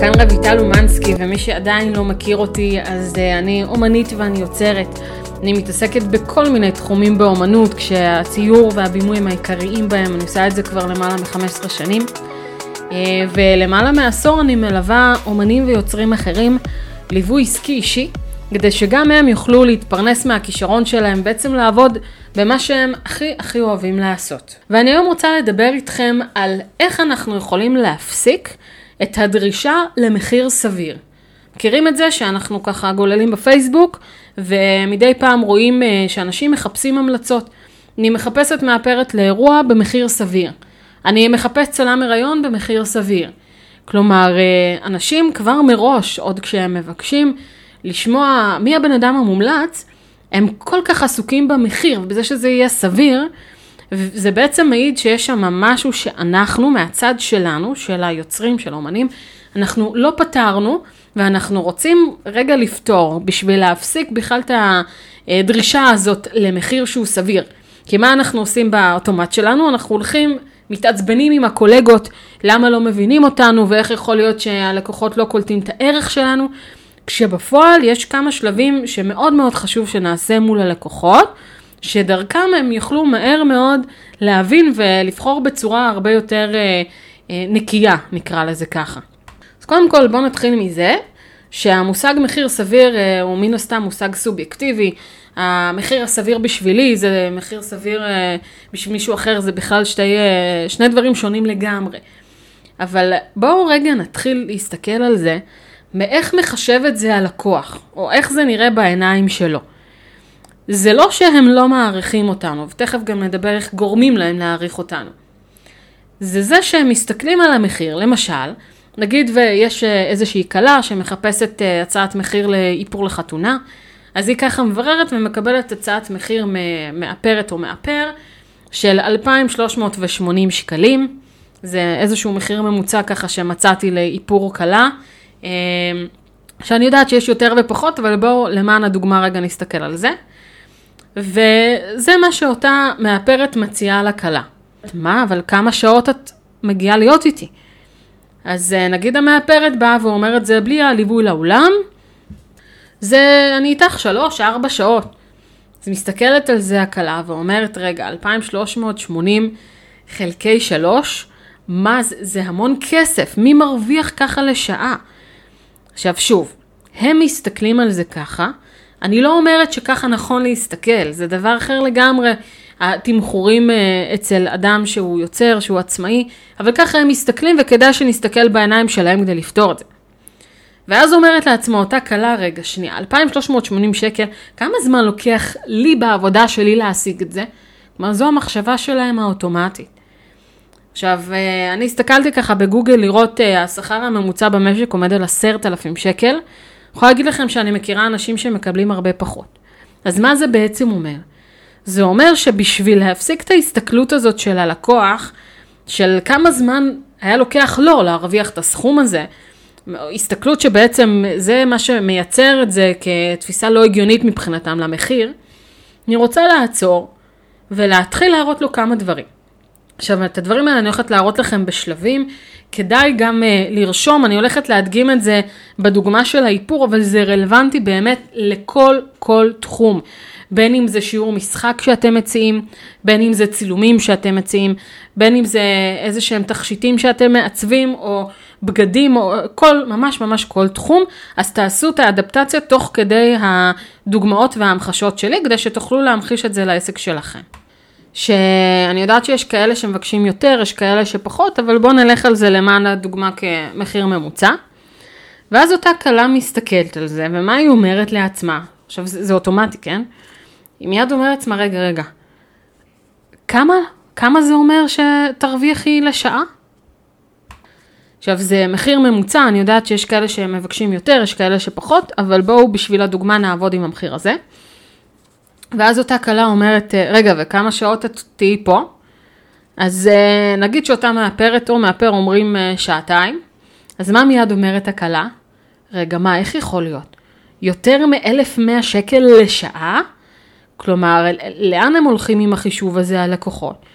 כאן רויטל אומנסקי, ומי שעדיין לא מכיר אותי, אז uh, אני אומנית ואני יוצרת. אני מתעסקת בכל מיני תחומים באומנות, כשהציור והבימוי הם העיקריים בהם, אני עושה את זה כבר למעלה מ-15 שנים. Uh, ולמעלה מעשור אני מלווה אומנים ויוצרים אחרים, ליווי עסקי אישי, כדי שגם הם יוכלו להתפרנס מהכישרון שלהם, בעצם לעבוד במה שהם הכי הכי אוהבים לעשות. ואני היום רוצה לדבר איתכם על איך אנחנו יכולים להפסיק את הדרישה למחיר סביר. מכירים את זה שאנחנו ככה גוללים בפייסבוק ומדי פעם רואים אה, שאנשים מחפשים המלצות. אני מחפשת מאפרת לאירוע במחיר סביר. אני מחפש צלם הריון במחיר סביר. כלומר, אה, אנשים כבר מראש, עוד כשהם מבקשים לשמוע מי הבן אדם המומלץ, הם כל כך עסוקים במחיר ובזה שזה יהיה סביר, זה בעצם מעיד שיש שם משהו שאנחנו מהצד שלנו, של היוצרים, של האומנים, אנחנו לא פתרנו ואנחנו רוצים רגע לפתור בשביל להפסיק בכלל את הדרישה הזאת למחיר שהוא סביר. כי מה אנחנו עושים באוטומט שלנו? אנחנו הולכים, מתעצבנים עם הקולגות, למה לא מבינים אותנו ואיך יכול להיות שהלקוחות לא קולטים את הערך שלנו, כשבפועל יש כמה שלבים שמאוד מאוד חשוב שנעשה מול הלקוחות. שדרכם הם יוכלו מהר מאוד להבין ולבחור בצורה הרבה יותר אה, אה, נקייה, נקרא לזה ככה. אז קודם כל בואו נתחיל מזה שהמושג מחיר סביר אה, הוא מן הסתם מושג סובייקטיבי. המחיר הסביר בשבילי זה מחיר סביר אה, בשביל מישהו אחר, זה בכלל שתי, אה, שני דברים שונים לגמרי. אבל בואו רגע נתחיל להסתכל על זה, מאיך מחשב את זה הלקוח, או איך זה נראה בעיניים שלו. זה לא שהם לא מעריכים אותנו, ותכף גם נדבר איך גורמים להם להעריך אותנו. זה זה שהם מסתכלים על המחיר, למשל, נגיד ויש אה, איזושהי כלה שמחפשת אה, הצעת מחיר לאיפור לחתונה, אז היא ככה מבררת ומקבלת הצעת מחיר מאפרת או מאפר של 2,380 שקלים. זה איזשהו מחיר ממוצע ככה שמצאתי לאיפור כלה. אה, שאני יודעת שיש יותר ופחות, אבל בואו למען הדוגמה רגע נסתכל על זה. וזה מה שאותה מאפרת מציעה לכלה. מה, אבל כמה שעות את מגיעה להיות איתי? אז אה, נגיד המאפרת באה ואומרת זה בלי הליווי לאולם, זה אני איתך שלוש, ארבע שעות. אז מסתכלת על זה הכלה ואומרת, רגע, 2,380 חלקי שלוש, מה זה, זה המון כסף, מי מרוויח ככה לשעה? עכשיו שוב, הם מסתכלים על זה ככה, אני לא אומרת שככה נכון להסתכל, זה דבר אחר לגמרי. התמחורים אה, אצל אדם שהוא יוצר, שהוא עצמאי, אבל ככה הם מסתכלים וכדאי שנסתכל בעיניים שלהם כדי לפתור את זה. ואז אומרת לעצמו אותה כלה, רגע, שנייה, 2,380 שקל, כמה זמן לוקח לי בעבודה שלי להשיג את זה? כלומר, זו המחשבה שלהם האוטומטית. עכשיו, אה, אני הסתכלתי ככה בגוגל לראות, אה, השכר הממוצע במשק עומד על 10,000 שקל. יכולה להגיד לכם שאני מכירה אנשים שמקבלים הרבה פחות. אז מה זה בעצם אומר? זה אומר שבשביל להפסיק את ההסתכלות הזאת של הלקוח, של כמה זמן היה לוקח לו להרוויח את הסכום הזה, הסתכלות שבעצם זה מה שמייצר את זה כתפיסה לא הגיונית מבחינתם למחיר, אני רוצה לעצור ולהתחיל להראות לו כמה דברים. עכשיו, את הדברים האלה אני הולכת להראות לכם בשלבים, כדאי גם uh, לרשום, אני הולכת להדגים את זה בדוגמה של האיפור, אבל זה רלוונטי באמת לכל כל תחום. בין אם זה שיעור משחק שאתם מציעים, בין אם זה צילומים שאתם מציעים, בין אם זה איזה שהם תכשיטים שאתם מעצבים, או בגדים, או כל, ממש ממש כל תחום, אז תעשו את האדפטציה תוך כדי הדוגמאות וההמחשות שלי, כדי שתוכלו להמחיש את זה לעסק שלכם. שאני יודעת שיש כאלה שמבקשים יותר, יש כאלה שפחות, אבל בואו נלך על זה למען הדוגמה כמחיר ממוצע. ואז אותה כלה מסתכלת על זה, ומה היא אומרת לעצמה? עכשיו זה, זה אוטומטי, כן? היא מיד אומרת לעצמה, רגע, רגע, כמה, כמה זה אומר שתרוויחי לשעה? עכשיו זה מחיר ממוצע, אני יודעת שיש כאלה שמבקשים יותר, יש כאלה שפחות, אבל בואו בשביל הדוגמה נעבוד עם המחיר הזה. ואז אותה כלה אומרת, אה, רגע, וכמה שעות את תהיי פה? אז אה, נגיד שאותה מאפרת או מאפר אומרים אה, שעתיים, אז מה מיד אומרת הכלה? רגע, מה, איך יכול להיות? יותר מ-1,100 שקל לשעה? כלומר, לאן הם הולכים עם החישוב הזה, הלקוחות?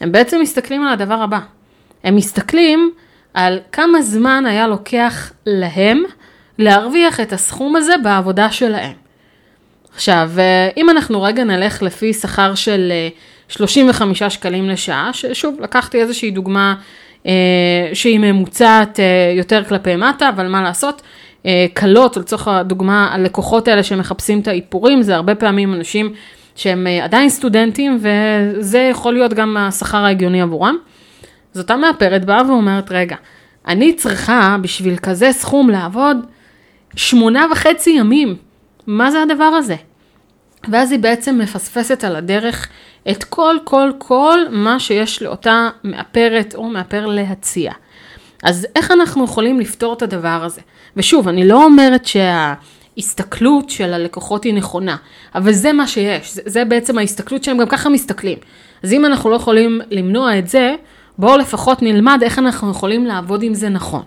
הם בעצם מסתכלים על הדבר הבא. הם מסתכלים על כמה זמן היה לוקח להם להרוויח את הסכום הזה בעבודה שלהם. עכשיו, אה, אם אנחנו רגע נלך לפי שכר של 35 אה, שקלים לשעה, ששוב, לקחתי איזושהי דוגמה אה, שהיא ממוצעת יותר כלפי מטה, אבל מה לעשות, קלות, לצורך הדוגמה, הלקוחות האלה שמחפשים את האיפורים, זה הרבה פעמים אנשים שהם עדיין סטודנטים, וזה יכול להיות גם השכר ההגיוני עבורם. אז אותה מאפרת באה ואומרת, רגע, אני צריכה בשביל כזה סכום לעבוד שמונה וחצי ימים. מה זה הדבר הזה? ואז היא בעצם מפספסת על הדרך את כל כל כל מה שיש לאותה מאפרת או מאפר להציע. אז איך אנחנו יכולים לפתור את הדבר הזה? ושוב, אני לא אומרת שההסתכלות של הלקוחות היא נכונה, אבל זה מה שיש, זה, זה בעצם ההסתכלות שהם גם ככה מסתכלים. אז אם אנחנו לא יכולים למנוע את זה, בואו לפחות נלמד איך אנחנו יכולים לעבוד עם זה נכון.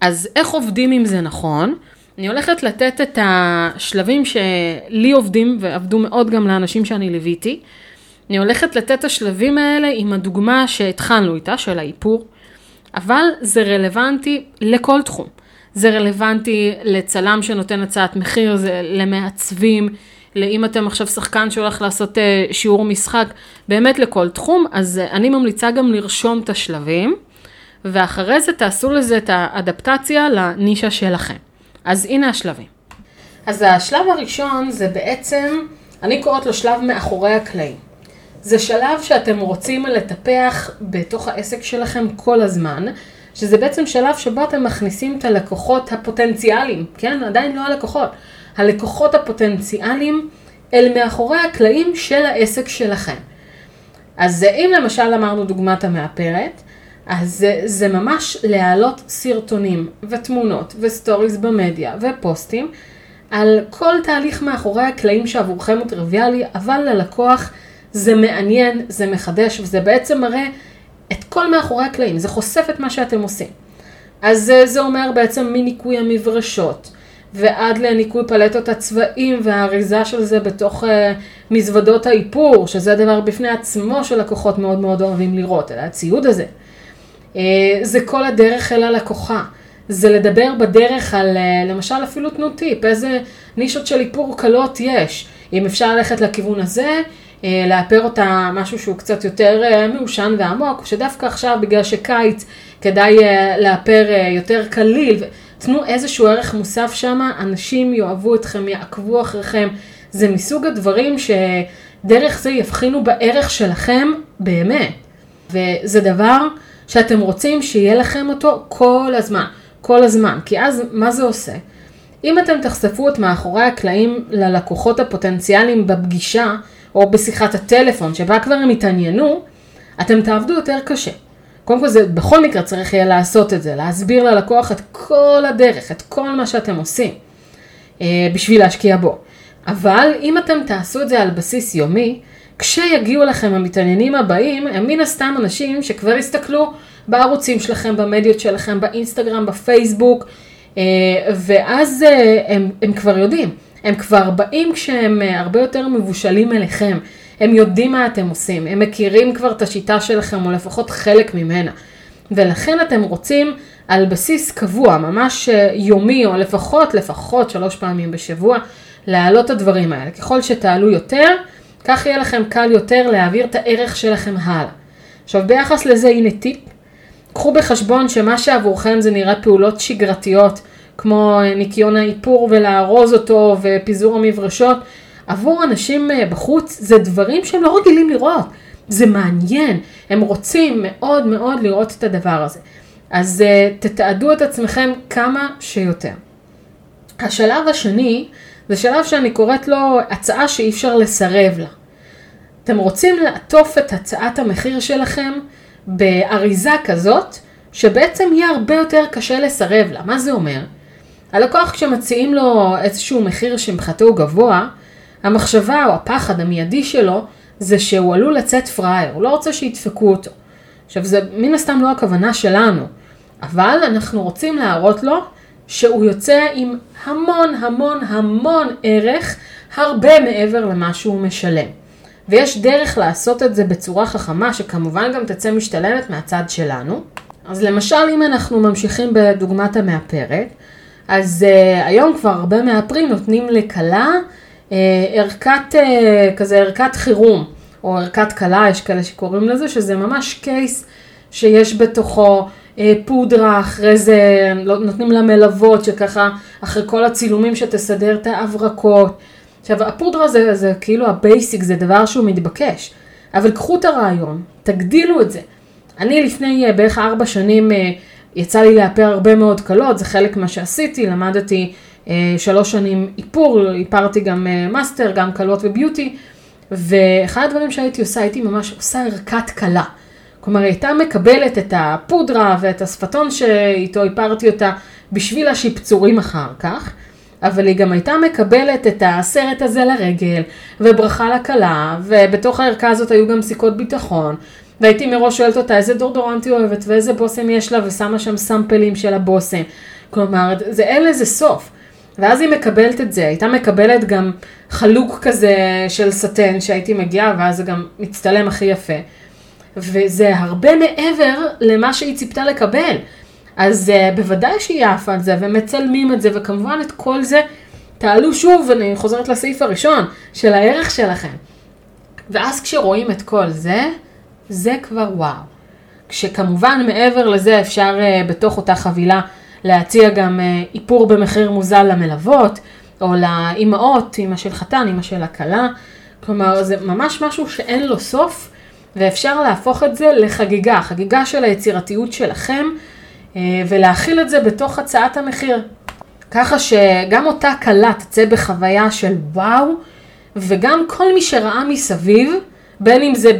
אז איך עובדים עם זה נכון? אני הולכת לתת את השלבים שלי עובדים ועבדו מאוד גם לאנשים שאני ליוויתי. אני הולכת לתת את השלבים האלה עם הדוגמה שהתחלנו איתה, של האיפור, אבל זה רלוונטי לכל תחום. זה רלוונטי לצלם שנותן הצעת מחיר, זה למעצבים, לאם אתם עכשיו שחקן שהולך לעשות אה, שיעור משחק, באמת לכל תחום, אז אה, אני ממליצה גם לרשום את השלבים, ואחרי זה תעשו לזה את האדפטציה לנישה שלכם. אז הנה השלבים. אז השלב הראשון זה בעצם, אני קוראת לו שלב מאחורי הקלעים. זה שלב שאתם רוצים לטפח בתוך העסק שלכם כל הזמן, שזה בעצם שלב שבו אתם מכניסים את הלקוחות הפוטנציאליים, כן? עדיין לא הלקוחות. הלקוחות הפוטנציאליים אל מאחורי הקלעים של העסק שלכם. אז אם למשל אמרנו דוגמת המאפרת, אז זה, זה ממש להעלות סרטונים ותמונות וסטוריז במדיה ופוסטים על כל תהליך מאחורי הקלעים שעבורכם הוא טריוויאלי, אבל ללקוח זה מעניין, זה מחדש וזה בעצם מראה את כל מאחורי הקלעים, זה חושף את מה שאתם עושים. אז זה אומר בעצם מניקוי המברשות ועד לניקוי פלטות הצבעים והאריזה של זה בתוך uh, מזוודות האיפור, שזה דבר בפני עצמו שלקוחות מאוד מאוד אוהבים לראות, הציוד הזה. אה, זה כל הדרך אל הלקוחה. זה לדבר בדרך על, אה, למשל אפילו תנו טיפ, איזה נישות של איפור קלות יש. אם אפשר ללכת לכיוון הזה, אה, לאפר אותה משהו שהוא קצת יותר מעושן ועמוק, שדווקא עכשיו בגלל שקיץ כדאי לאפר יותר קליל. תנו איזשהו ערך מוסף שם, אנשים יאהבו אתכם, יעקבו אחריכם. זה מסוג הדברים שדרך זה יבחינו בערך שלכם באמת. וזה דבר שאתם רוצים שיהיה לכם אותו כל הזמן, כל הזמן, כי אז מה זה עושה? אם אתם תחשפו את מאחורי הקלעים ללקוחות הפוטנציאליים בפגישה או בשיחת הטלפון שבה כבר הם התעניינו, אתם תעבדו יותר קשה. קודם כל זה בכל מקרה צריך יהיה לעשות את זה, להסביר ללקוח את כל הדרך, את כל מה שאתם עושים אה, בשביל להשקיע בו. אבל אם אתם תעשו את זה על בסיס יומי, כשיגיעו לכם המתעניינים הבאים, הם מן הסתם אנשים שכבר הסתכלו בערוצים שלכם, במדיות שלכם, באינסטגרם, בפייסבוק, אה, ואז אה, הם, הם כבר יודעים. הם כבר באים כשהם אה, הרבה יותר מבושלים אליכם. הם יודעים מה אתם עושים, הם מכירים כבר את השיטה שלכם, או לפחות חלק ממנה. ולכן אתם רוצים על בסיס קבוע, ממש יומי, או לפחות, לפחות שלוש פעמים בשבוע, להעלות את הדברים האלה. ככל שתעלו יותר, כך יהיה לכם קל יותר להעביר את הערך שלכם הלאה. עכשיו ביחס לזה הנה טיפ, קחו בחשבון שמה שעבורכם זה נראה פעולות שגרתיות, כמו ניקיון האיפור ולארוז אותו ופיזור המברשות, עבור אנשים אה, בחוץ זה דברים שהם לא רגילים לראות. זה מעניין, הם רוצים מאוד מאוד לראות את הדבר הזה. אז uh, תתעדו את עצמכם כמה שיותר. השלב השני זה שלב שאני קוראת לו הצעה שאי אפשר לסרב לה. אתם רוצים לעטוף את הצעת המחיר שלכם באריזה כזאת, שבעצם יהיה הרבה יותר קשה לסרב לה. מה זה אומר? הלקוח כשמציעים לו איזשהו מחיר שמבחינתו גבוה, המחשבה או הפחד המיידי שלו זה שהוא עלול לצאת פראייר, הוא לא רוצה שידפקו אותו. עכשיו זה מן הסתם לא הכוונה שלנו, אבל אנחנו רוצים להראות לו שהוא יוצא עם המון המון המון ערך, הרבה מעבר למה שהוא משלם. ויש דרך לעשות את זה בצורה חכמה, שכמובן גם תצא משתלמת מהצד שלנו. אז למשל, אם אנחנו ממשיכים בדוגמת המאפרת, אז uh, היום כבר הרבה מאפרים נותנים לכלה uh, ערכת, uh, כזה ערכת חירום, או ערכת כלה, יש כאלה שקוראים לזה, שזה ממש קייס שיש בתוכו אה, פודרה, אחרי זה נותנים לה מלוות, שככה אחרי כל הצילומים שתסדר את ההברקות. עכשיו, הפודרה זה, זה כאילו ה basic, זה דבר שהוא מתבקש, אבל קחו את הרעיון, תגדילו את זה. אני לפני אה, בערך ארבע שנים, אה, יצא לי לאפר הרבה מאוד כלות, זה חלק מה שעשיתי, למדתי אה, שלוש שנים איפור, איפרתי גם מאסטר, גם כלות ו beauty, ואחד הדברים שהייתי עושה, הייתי ממש עושה ערכת קלה. כלומר, היא הייתה מקבלת את הפודרה ואת השפתון שאיתו איפרתי אותה בשביל השיפצורים אחר כך, אבל היא גם הייתה מקבלת את הסרט הזה לרגל, וברכה לכלה, ובתוך הערכה הזאת היו גם סיכות ביטחון, והייתי מראש שואלת אותה איזה דורדורנט היא אוהבת ואיזה בושם יש לה, ושמה שם סאמפלים של הבושם. כלומר, זה אין לזה סוף. ואז היא מקבלת את זה, הייתה מקבלת גם חלוק כזה של סטן שהייתי מגיעה, ואז זה גם מצטלם הכי יפה. וזה הרבה מעבר למה שהיא ציפתה לקבל. אז uh, בוודאי שהיא עפה על זה, ומצלמים את זה, וכמובן את כל זה תעלו שוב, ואני חוזרת לסעיף הראשון, של הערך שלכם. ואז כשרואים את כל זה, זה כבר וואו. כשכמובן מעבר לזה אפשר uh, בתוך אותה חבילה להציע גם uh, איפור במחיר מוזל למלוות, או לאימהות, אימא של חתן, אימא של הכלה. כלומר, זה ממש משהו שאין לו סוף, ואפשר להפוך את זה לחגיגה, חגיגה של היצירתיות שלכם, ולהכיל את זה בתוך הצעת המחיר. ככה שגם אותה כלה תצא בחוויה של וואו, וגם כל מי שראה מסביב, בין אם זה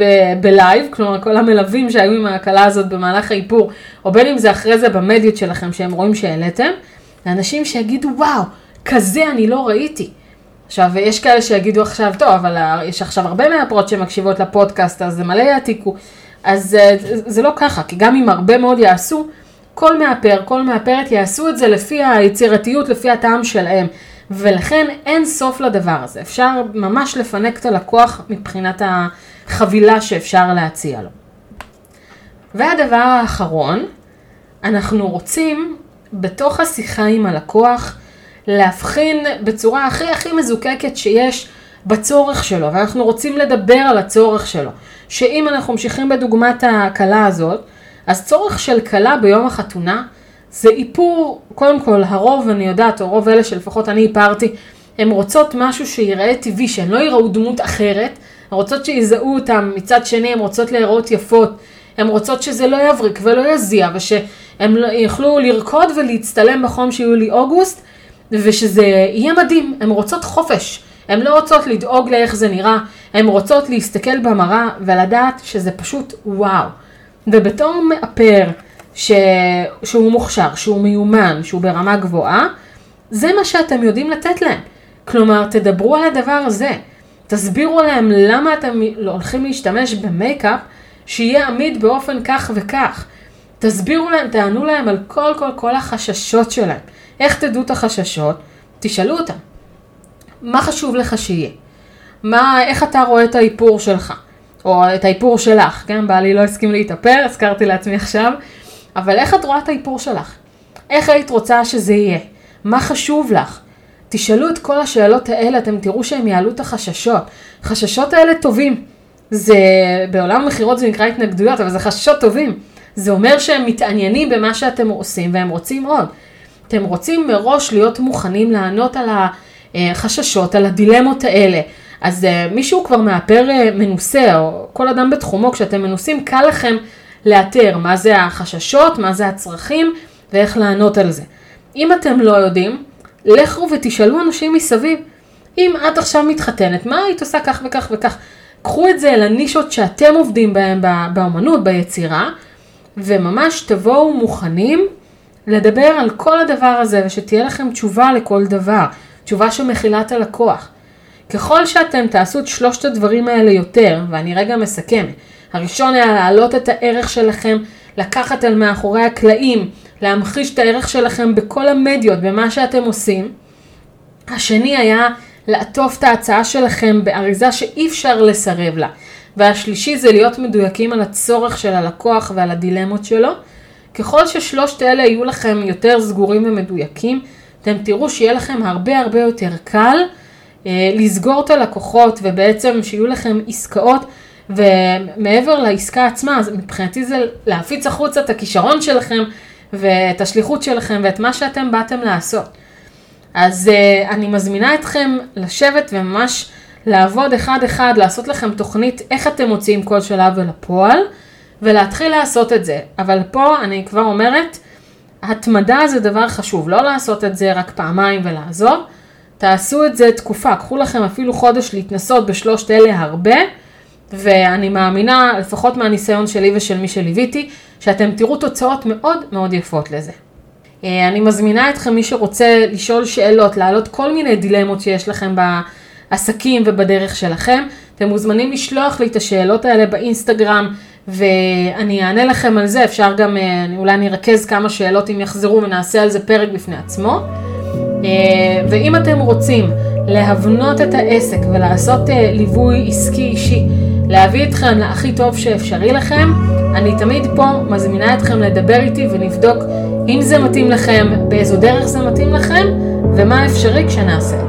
בלייב, כלומר כל המלווים שהיו עם ההקלה הזאת במהלך האיפור, או בין אם זה אחרי זה במדיות שלכם שהם רואים שהעליתם, לאנשים שיגידו וואו, כזה אני לא ראיתי. עכשיו, יש כאלה שיגידו עכשיו, טוב, אבל יש עכשיו הרבה מהפרות שמקשיבות לפודקאסט, אז זה מלא יעתיקו. אז אה, זה לא ככה, כי גם אם הרבה מאוד יעשו, כל מאפר, כל מאפרת יעשו את זה לפי היצירתיות, לפי הטעם שלהם. ולכן אין סוף לדבר הזה. אפשר ממש לפנק את הלקוח מבחינת החבילה שאפשר להציע לו. והדבר האחרון, אנחנו רוצים בתוך השיחה עם הלקוח להבחין בצורה הכי הכי מזוקקת שיש בצורך שלו, ואנחנו רוצים לדבר על הצורך שלו. שאם אנחנו ממשיכים בדוגמת הכלה הזאת, אז צורך של כלה ביום החתונה זה איפור, קודם כל הרוב אני יודעת, או רוב אלה שלפחות אני איפרתי, הן רוצות משהו שיראה טבעי, שהן לא יראו דמות אחרת, הן רוצות שיזהו אותם, מצד שני הן רוצות להיראות יפות, הן רוצות שזה לא יבריק ולא יזיע, ושהן לא- יוכלו לרקוד ולהצטלם בחום שיולי-אוגוסט, ושזה יהיה מדהים, הן רוצות חופש, הן לא רוצות לדאוג לאיך זה נראה, הן רוצות להסתכל במראה ולדעת שזה פשוט וואו. ובתור מאפר, ש... שהוא מוכשר, שהוא מיומן, שהוא ברמה גבוהה, זה מה שאתם יודעים לתת להם. כלומר, תדברו על הדבר הזה. תסבירו להם למה אתם הולכים להשתמש במייקאפ שיהיה עמיד באופן כך וכך. תסבירו להם, תענו להם על כל כל כל החששות שלהם. איך תדעו את החששות? תשאלו אותם. מה חשוב לך שיהיה? מה, איך אתה רואה את האיפור שלך? או את האיפור שלך, כן? בעלי לא הסכים להתאפר, הזכרתי לעצמי עכשיו. אבל איך את רואה את האיפור שלך? איך היית רוצה שזה יהיה? מה חשוב לך? תשאלו את כל השאלות האלה, אתם תראו שהם יעלו את החששות. חששות האלה טובים. זה, בעולם המכירות זה נקרא התנגדויות, אבל זה חששות טובים. זה אומר שהם מתעניינים במה שאתם עושים והם רוצים עוד. אתם רוצים מראש להיות מוכנים לענות על החששות, על הדילמות האלה. אז uh, מישהו כבר מאפר uh, מנוסה, או כל אדם בתחומו, כשאתם מנוסים, קל לכם לאתר מה זה החששות, מה זה הצרכים ואיך לענות על זה. אם אתם לא יודעים, לכו ותשאלו אנשים מסביב. אם את עכשיו מתחתנת, מה היית עושה כך וכך וכך? קחו את זה לנישות שאתם עובדים בהן באמנות, ביצירה, וממש תבואו מוכנים לדבר על כל הדבר הזה, ושתהיה לכם תשובה לכל דבר, תשובה שמכילה את הלקוח. ככל שאתם תעשו את שלושת הדברים האלה יותר, ואני רגע מסכמת, הראשון היה להעלות את הערך שלכם, לקחת על מאחורי הקלעים, להמחיש את הערך שלכם בכל המדיות, במה שאתם עושים. השני היה לעטוף את ההצעה שלכם באריזה שאי אפשר לסרב לה. והשלישי זה להיות מדויקים על הצורך של הלקוח ועל הדילמות שלו, ככל ששלושת אלה יהיו לכם יותר סגורים ומדויקים, אתם תראו שיהיה לכם הרבה הרבה יותר קל לסגור את הלקוחות ובעצם שיהיו לכם עסקאות ומעבר לעסקה עצמה, אז מבחינתי זה להפיץ החוצה את הכישרון שלכם ואת השליחות שלכם ואת מה שאתם באתם לעשות. אז uh, אני מזמינה אתכם לשבת וממש לעבוד אחד אחד, לעשות לכם תוכנית איך אתם מוציאים כל שלב אל הפועל ולהתחיל לעשות את זה. אבל פה אני כבר אומרת, התמדה זה דבר חשוב, לא לעשות את זה רק פעמיים ולעזוב. תעשו את זה תקופה, קחו לכם אפילו חודש להתנסות בשלושת אלה הרבה, ואני מאמינה, לפחות מהניסיון שלי ושל מי שליוויתי, שאתם תראו תוצאות מאוד מאוד יפות לזה. אה, אני מזמינה אתכם, מי שרוצה לשאול שאלות, להעלות כל מיני דילמות שיש לכם בעסקים ובדרך שלכם, אתם מוזמנים לשלוח לי את השאלות האלה באינסטגרם, ואני אענה לכם על זה, אפשר גם, אה, אולי אני ארכז כמה שאלות אם יחזרו ונעשה על זה פרק בפני עצמו. אה, ואם אתם רוצים להבנות את העסק ולעשות ליווי עסקי אישי, להביא אתכם להכי טוב שאפשרי לכם, אני תמיד פה מזמינה אתכם לדבר איתי ונבדוק אם זה מתאים לכם, באיזו דרך זה מתאים לכם, ומה אפשרי כשנעשה.